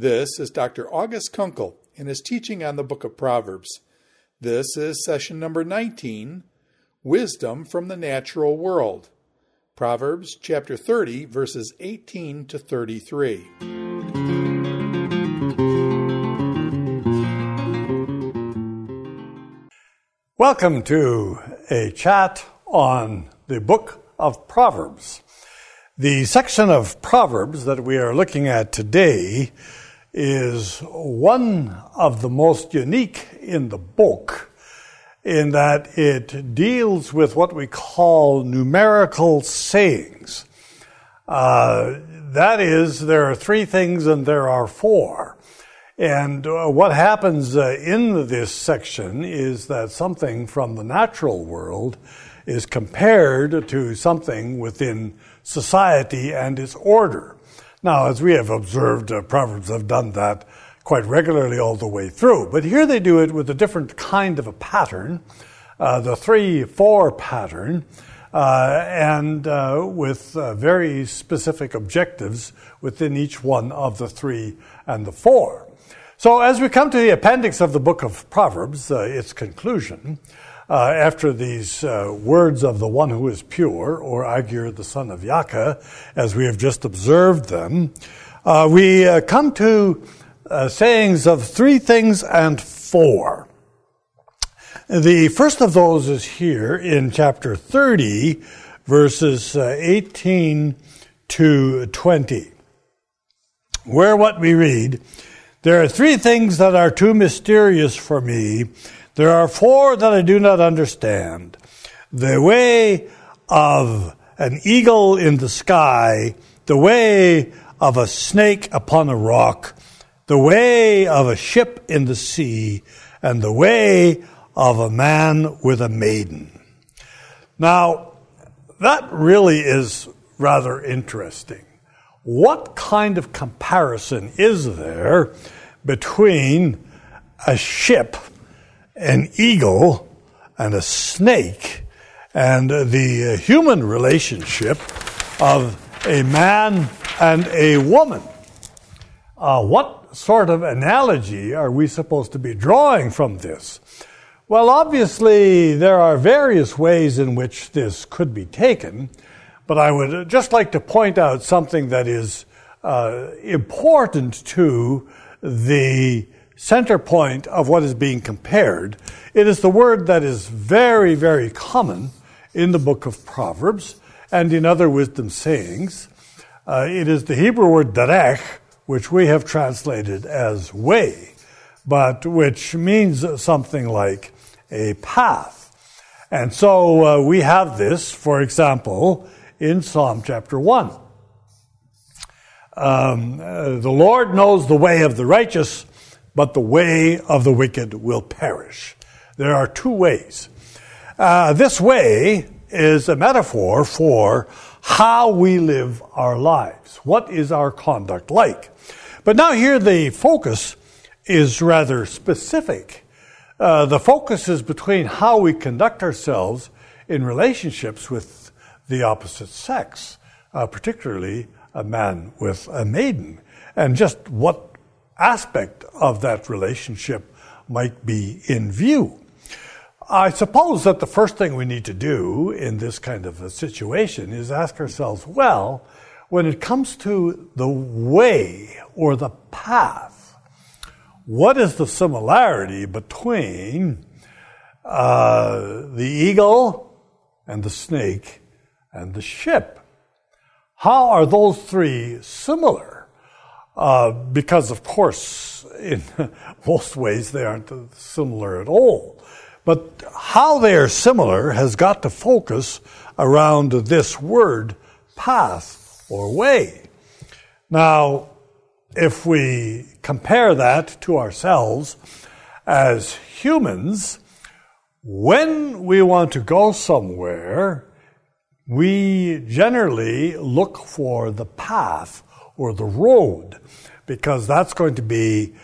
This is Dr. August Konkel in his teaching on the book of Proverbs. This is session number 19 Wisdom from the Natural World. Proverbs chapter 30, verses 18 to 33. Welcome to a chat on the book of Proverbs. The section of Proverbs that we are looking at today is one of the most unique in the book in that it deals with what we call numerical sayings. Uh, that is, there are three things and there are four. And uh, what happens uh, in this section is that something from the natural world is compared to something within society and its order. Now, as we have observed, uh, Proverbs have done that quite regularly all the way through. But here they do it with a different kind of a pattern, uh, the 3 4 pattern, uh, and uh, with very specific objectives within each one of the 3 and the 4. So, as we come to the appendix of the book of Proverbs, uh, its conclusion, uh, after these uh, words of the one who is pure, or Agur, the son of Yaka, as we have just observed them, uh, we uh, come to uh, sayings of three things and four. The first of those is here in chapter 30, verses 18 to 20, where what we read, there are three things that are too mysterious for me. There are four that I do not understand. The way of an eagle in the sky, the way of a snake upon a rock, the way of a ship in the sea, and the way of a man with a maiden. Now, that really is rather interesting what kind of comparison is there between a ship, an eagle, and a snake, and the human relationship of a man and a woman? Uh, what sort of analogy are we supposed to be drawing from this? Well, obviously, there are various ways in which this could be taken. But I would just like to point out something that is uh, important to the center point of what is being compared. It is the word that is very, very common in the book of Proverbs and in other wisdom sayings. Uh, it is the Hebrew word derech, which we have translated as way, but which means something like a path. And so uh, we have this, for example, in Psalm chapter 1. Um, uh, the Lord knows the way of the righteous, but the way of the wicked will perish. There are two ways. Uh, this way is a metaphor for how we live our lives. What is our conduct like? But now, here the focus is rather specific. Uh, the focus is between how we conduct ourselves in relationships with the opposite sex, uh, particularly a man with a maiden, and just what aspect of that relationship might be in view. I suppose that the first thing we need to do in this kind of a situation is ask ourselves well, when it comes to the way or the path, what is the similarity between uh, the eagle and the snake and the ship. How are those three similar? Uh, because, of course, in most ways they aren't similar at all. But how they are similar has got to focus around this word, path or way. Now, if we compare that to ourselves as humans, when we want to go somewhere, we generally look for the path or the road because that's going to be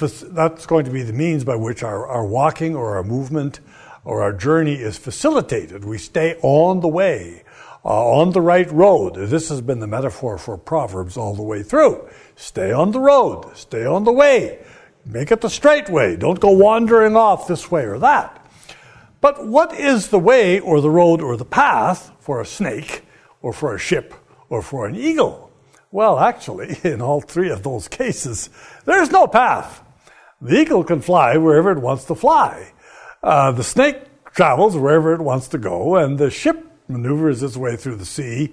that's going to be the means by which our, our walking or our movement or our journey is facilitated. We stay on the way uh, on the right road. This has been the metaphor for Proverbs all the way through. Stay on the road, stay on the way, make it the straight way. Don't go wandering off this way or that. But what is the way or the road or the path for a snake or for a ship or for an eagle? Well, actually, in all three of those cases, there's no path. The eagle can fly wherever it wants to fly. Uh, the snake travels wherever it wants to go, and the ship maneuvers its way through the sea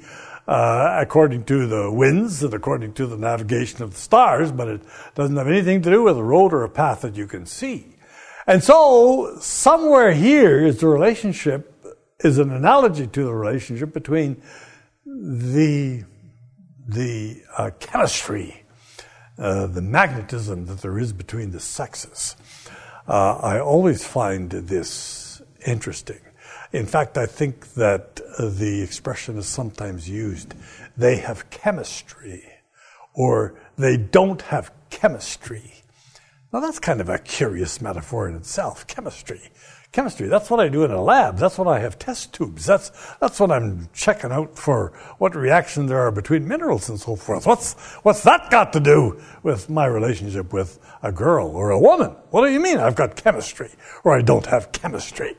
uh, according to the winds and according to the navigation of the stars, but it doesn't have anything to do with a road or a path that you can see. And so, somewhere here is the relationship, is an analogy to the relationship between the, the uh, chemistry, uh, the magnetism that there is between the sexes. Uh, I always find this interesting. In fact, I think that the expression is sometimes used they have chemistry or they don't have chemistry. Now, that's kind of a curious metaphor in itself chemistry. Chemistry, that's what I do in a lab. That's what I have test tubes. That's, that's what I'm checking out for what reaction there are between minerals and so forth. What's, what's that got to do with my relationship with a girl or a woman? What do you mean I've got chemistry or I don't have chemistry?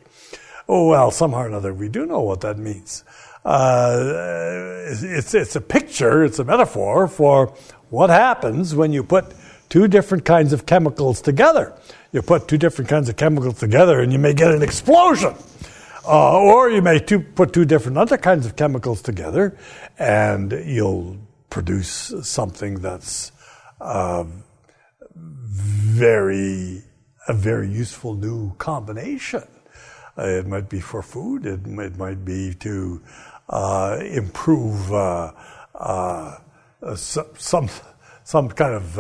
Oh, well, somehow or another, we do know what that means. Uh, it's, it's a picture, it's a metaphor for what happens when you put two different kinds of chemicals together. You put two different kinds of chemicals together and you may get an explosion. Uh, or you may two, put two different other kinds of chemicals together and you'll produce something that's uh, very, a very useful new combination. Uh, it might be for food. It, it might be to uh, improve uh, uh some some kind of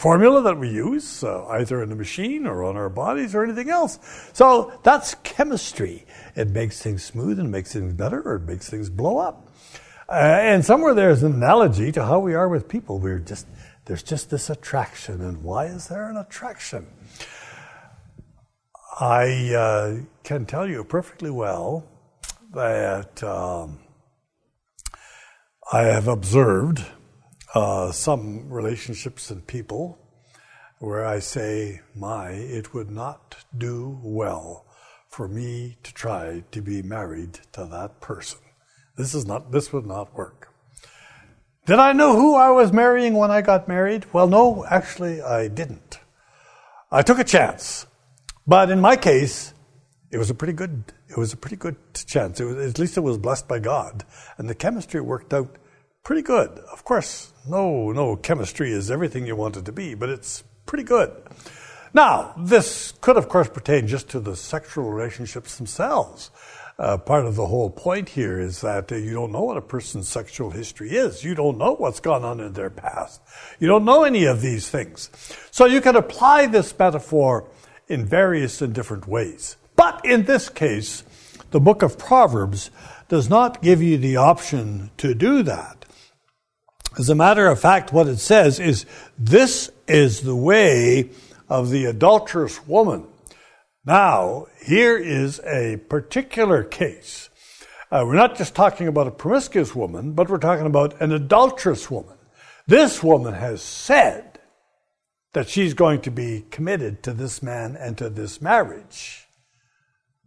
formula that we use, uh, either in a machine or on our bodies or anything else. So that's chemistry. It makes things smooth and makes things better, or it makes things blow up. and somewhere there's an analogy to how we are with people. We're just there's just this attraction, and why is there an attraction? I uh, can tell you perfectly well that um, I have observed uh, some relationships and people where I say, my, it would not do well for me to try to be married to that person. This is not, this would not work. Did I know who I was marrying when I got married? Well, no, actually, I didn't. I took a chance. But in my case, it was a pretty good it was a pretty good chance. Was, at least it was blessed by God, and the chemistry worked out pretty good. Of course, no no chemistry is everything you want it to be, but it's pretty good. Now, this could, of course, pertain just to the sexual relationships themselves. Uh, part of the whole point here is that uh, you don't know what a person's sexual history is. You don't know what's gone on in their past. You don't know any of these things. So you can apply this metaphor in various and different ways. But in this case, the book of Proverbs does not give you the option to do that. As a matter of fact, what it says is this is the way of the adulterous woman. Now, here is a particular case. Uh, we're not just talking about a promiscuous woman, but we're talking about an adulterous woman. This woman has said, that she's going to be committed to this man and to this marriage.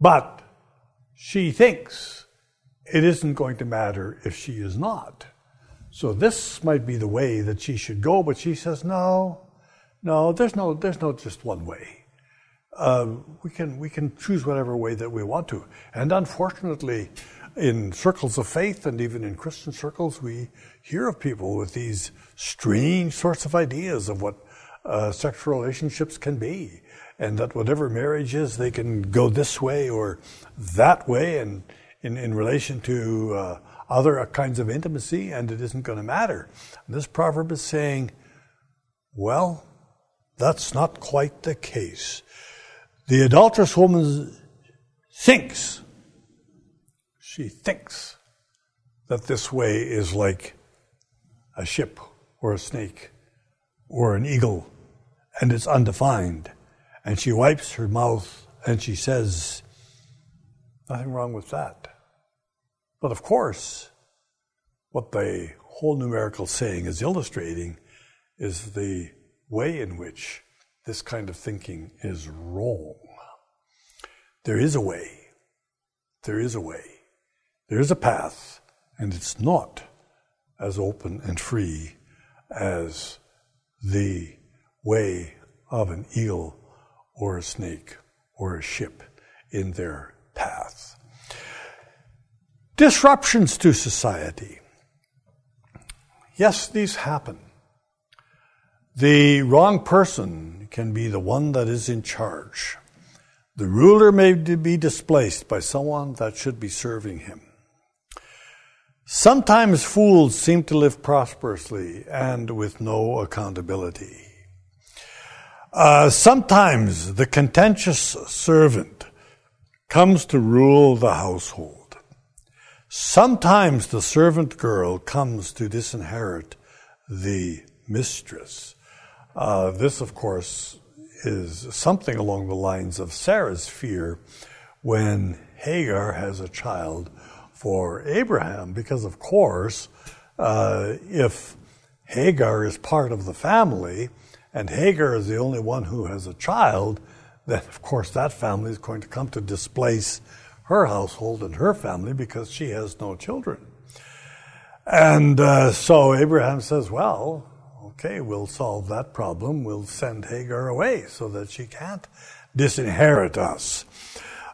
But she thinks it isn't going to matter if she is not. So this might be the way that she should go, but she says, no, no, there's no, there's no just one way. Uh, we can we can choose whatever way that we want to. And unfortunately, in circles of faith and even in Christian circles, we hear of people with these strange sorts of ideas of what uh, sexual relationships can be, and that whatever marriage is, they can go this way or that way, and in, in relation to uh, other kinds of intimacy, and it isn't going to matter. And this proverb is saying, well, that's not quite the case. The adulterous woman thinks, she thinks that this way is like a ship or a snake or an eagle and it's undefined. And she wipes her mouth and she says, Nothing wrong with that. But of course, what the whole numerical saying is illustrating is the way in which this kind of thinking is wrong. There is a way. There is a way. There is a path, and it's not as open and free as the way of an eel or a snake or a ship in their path. Disruptions to society. Yes, these happen. The wrong person can be the one that is in charge. The ruler may be displaced by someone that should be serving him. Sometimes fools seem to live prosperously and with no accountability. Uh, sometimes the contentious servant comes to rule the household. Sometimes the servant girl comes to disinherit the mistress. Uh, this, of course, is something along the lines of Sarah's fear when Hagar has a child for Abraham, because of course, uh, if Hagar is part of the family and Hagar is the only one who has a child, then of course that family is going to come to displace her household and her family because she has no children. And uh, so Abraham says, Well, okay, we'll solve that problem. We'll send Hagar away so that she can't disinherit us.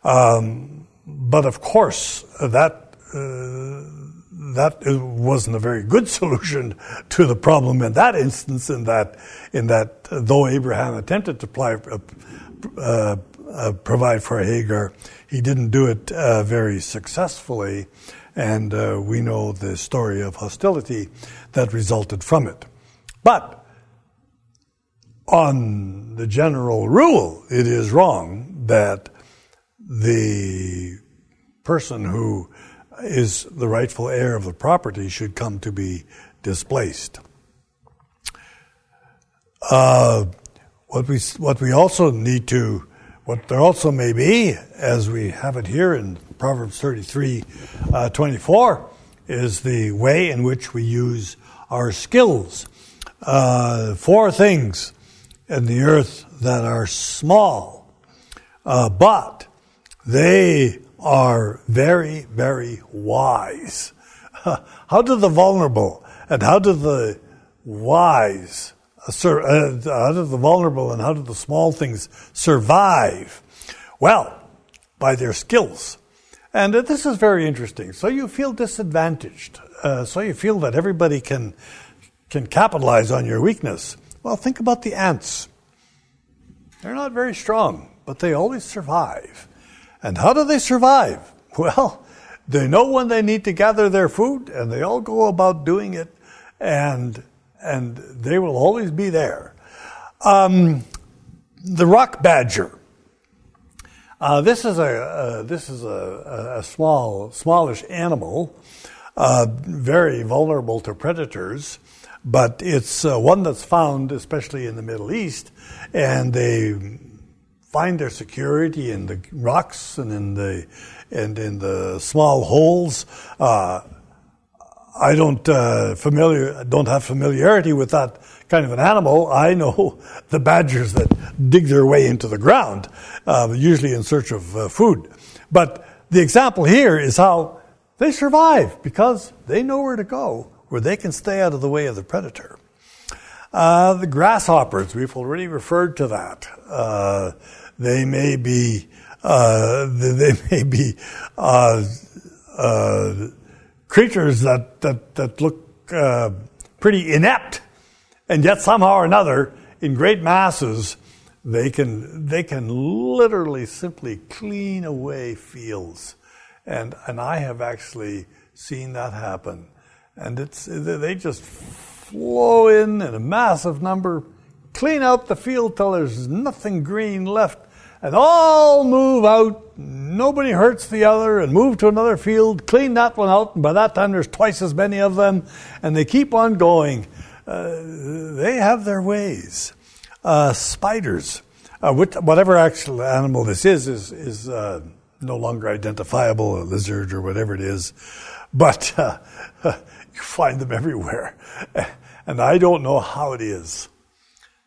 Um, but of course, that uh, that wasn't a very good solution to the problem in that instance. In that, in that, though Abraham attempted to apply, uh, uh, uh, provide for Hagar, he didn't do it uh, very successfully, and uh, we know the story of hostility that resulted from it. But on the general rule, it is wrong that the person who is the rightful heir of the property should come to be displaced. Uh, what we what we also need to what there also may be, as we have it here in Proverbs 33, uh, 24, is the way in which we use our skills uh, four things in the earth that are small, uh, but they are very, very wise. how do the vulnerable and how do the wise, uh, uh, how do the vulnerable and how do the small things survive? Well, by their skills. And uh, this is very interesting. So you feel disadvantaged. Uh, so you feel that everybody can can capitalize on your weakness. Well, think about the ants. They're not very strong, but they always survive. And how do they survive? Well, they know when they need to gather their food, and they all go about doing it, and and they will always be there. Um, the rock badger. Uh, this is a uh, this is a, a, small smallish animal, uh, very vulnerable to predators but it's uh, one that's found especially in the Middle East, and they find their security in the rocks and in the and in the small holes. Uh, I don't uh, familiar don't have familiarity with that kind of an animal. I know the badgers that dig their way into the ground, uh, usually in search of uh, food. But the example here is how they survive because they know where to go where they can stay out of the way of the predator. Uh, the grasshoppers, we've already referred to that. They may be, uh, they may be uh, uh, creatures that that that look uh, pretty inept, and yet somehow or another, in great masses, they can they can literally simply clean away fields, and and I have actually seen that happen. And it's they just flow in in a massive number, clean out the field till there's nothing green left, and all move out. Nobody hurts the other, and move to another field, clean that one out, and by that time there's twice as many of them, and they keep on going. Uh, they have their ways. Uh, spiders, uh, whatever actual animal this is, is is uh, no longer identifiable, a lizard or whatever it is, but uh, You find them everywhere. And I don't know how it is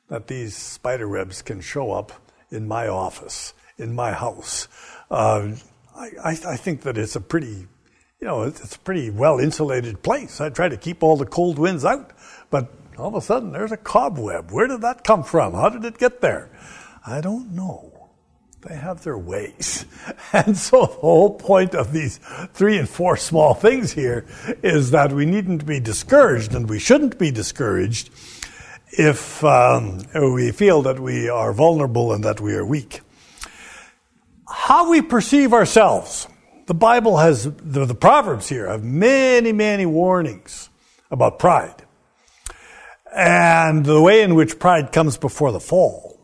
that these spider webs can show up in my office, in my house. Uh, I, I, think that it's a pretty, you know, it's a pretty well insulated place. I try to keep all the cold winds out, but all of a sudden there's a cobweb. Where did that come from? How did it get there? I don't know. They have their ways. And so the whole point of these three and four small things here is that we needn't be discouraged and we shouldn't be discouraged if um, we feel that we are vulnerable and that we are weak. How we perceive ourselves. The Bible has, the, the Proverbs here have many, many warnings about pride and the way in which pride comes before the fall.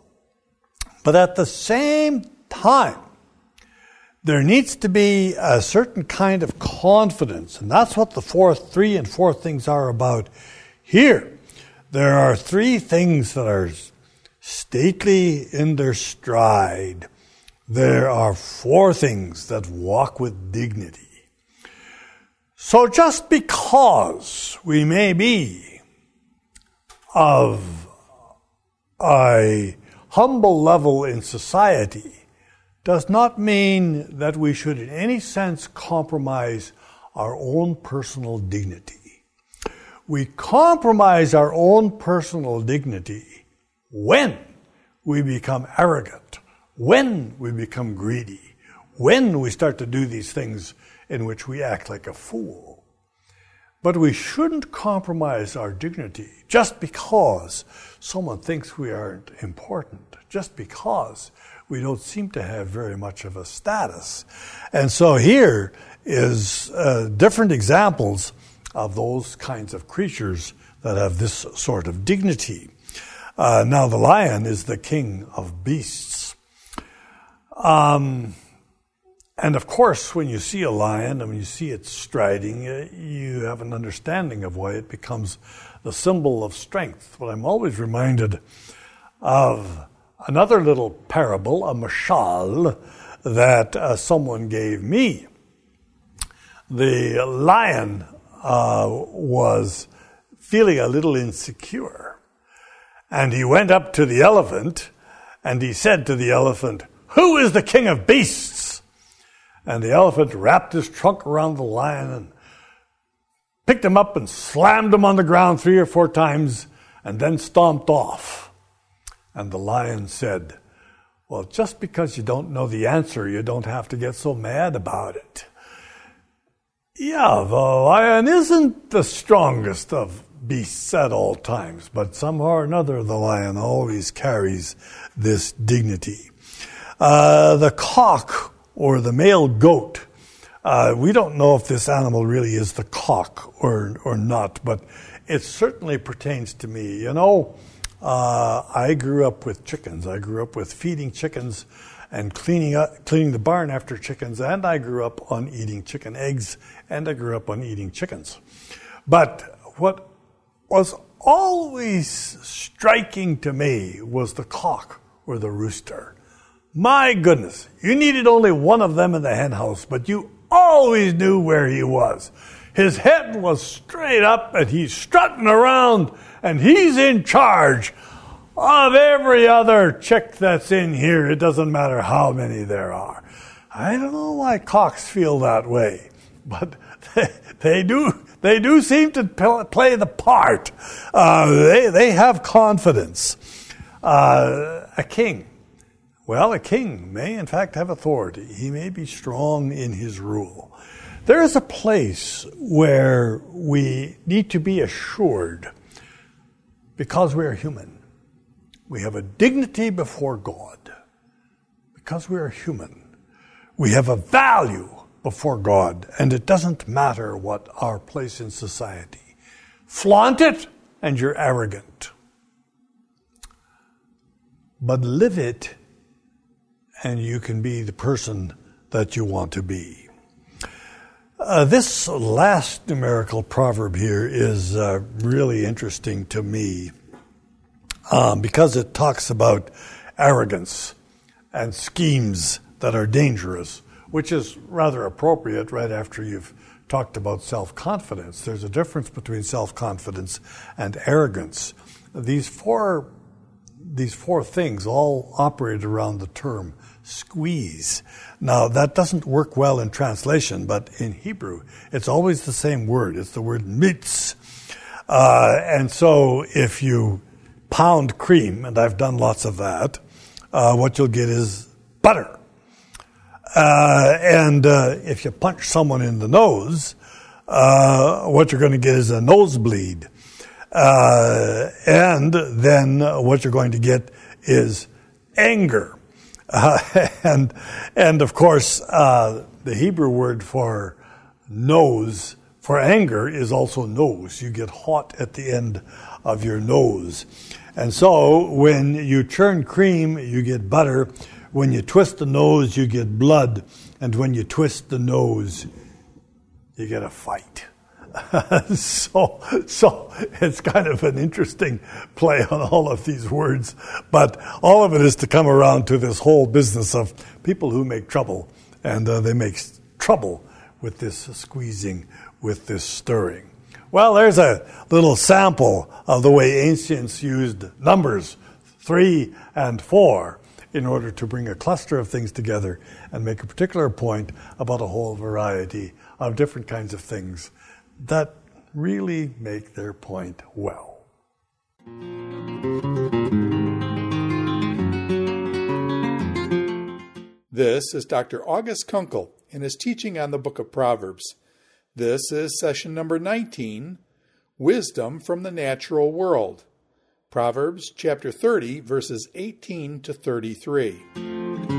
But at the same time, there needs to be a certain kind of confidence, and that's what the fourth, three and four things are about here. There are three things that are stately in their stride. There are four things that walk with dignity. So just because we may be of a humble level in society does not mean that we should in any sense compromise our own personal dignity. We compromise our own personal dignity when we become arrogant, when we become greedy, when we start to do these things in which we act like a fool. But we shouldn't compromise our dignity just because someone thinks we aren't important, just because we don't seem to have very much of a status. And so here is uh, different examples of those kinds of creatures that have this sort of dignity. Uh, now, the lion is the king of beasts. Um, and of course, when you see a lion and when you see it striding, uh, you have an understanding of why it becomes the symbol of strength. But I'm always reminded of another little parable, a mashal, that uh, someone gave me. The lion uh, was feeling a little insecure. And he went up to the elephant and he said to the elephant, Who is the king of beasts? And the elephant wrapped his trunk around the lion and picked him up and slammed him on the ground three or four times and then stomped off. And the lion said, Well, just because you don't know the answer, you don't have to get so mad about it. Yeah, the lion isn't the strongest of beasts at all times, but somehow or another the lion always carries this dignity. Uh, the cock or the male goat uh, we don't know if this animal really is the cock or, or not, but it certainly pertains to me. You know, uh, I grew up with chickens. I grew up with feeding chickens and cleaning up, cleaning the barn after chickens, and I grew up on eating chicken eggs, and I grew up on eating chickens. But what was always striking to me was the cock or the rooster. My goodness, you needed only one of them in the hen house, but you always knew where he was. His head was straight up and he's strutting around and he's in charge of every other chick that's in here. It doesn't matter how many there are. I don't know why cocks feel that way, but they, they do. They do seem to play the part. Uh, they they have confidence. Uh, a king well, a king may, in fact, have authority. He may be strong in his rule. There is a place where we need to be assured because we are human. We have a dignity before God because we are human. We have a value before God, and it doesn't matter what our place in society. Flaunt it, and you're arrogant. But live it and you can be the person that you want to be. Uh, this last numerical proverb here is uh, really interesting to me um, because it talks about arrogance and schemes that are dangerous, which is rather appropriate right after you've talked about self confidence. There's a difference between self confidence and arrogance. These four, these four things all operate around the term squeeze. Now, that doesn't work well in translation, but in Hebrew, it's always the same word. It's the word mitz. Uh, and so if you pound cream, and I've done lots of that, uh, what you'll get is butter. Uh, and uh, if you punch someone in the nose, uh, what you're going to get is a nosebleed. Uh, and then what you're going to get is anger. Uh, and, and of course, uh, the Hebrew word for nose, for anger, is also nose. You get hot at the end of your nose. And so when you churn cream, you get butter. When you twist the nose, you get blood. And when you twist the nose, you get a fight. so, so it's kind of an interesting play on all of these words, but all of it is to come around to this whole business of people who make trouble, and uh, they make trouble with this squeezing, with this stirring. Well, there's a little sample of the way ancients used numbers three and four in order to bring a cluster of things together and make a particular point about a whole variety of different kinds of things that really make their point well. This is Dr. August Konkel in his teaching on the book of Proverbs. This is session number 19 Wisdom from the Natural World. Proverbs chapter 30, verses 18 to 33.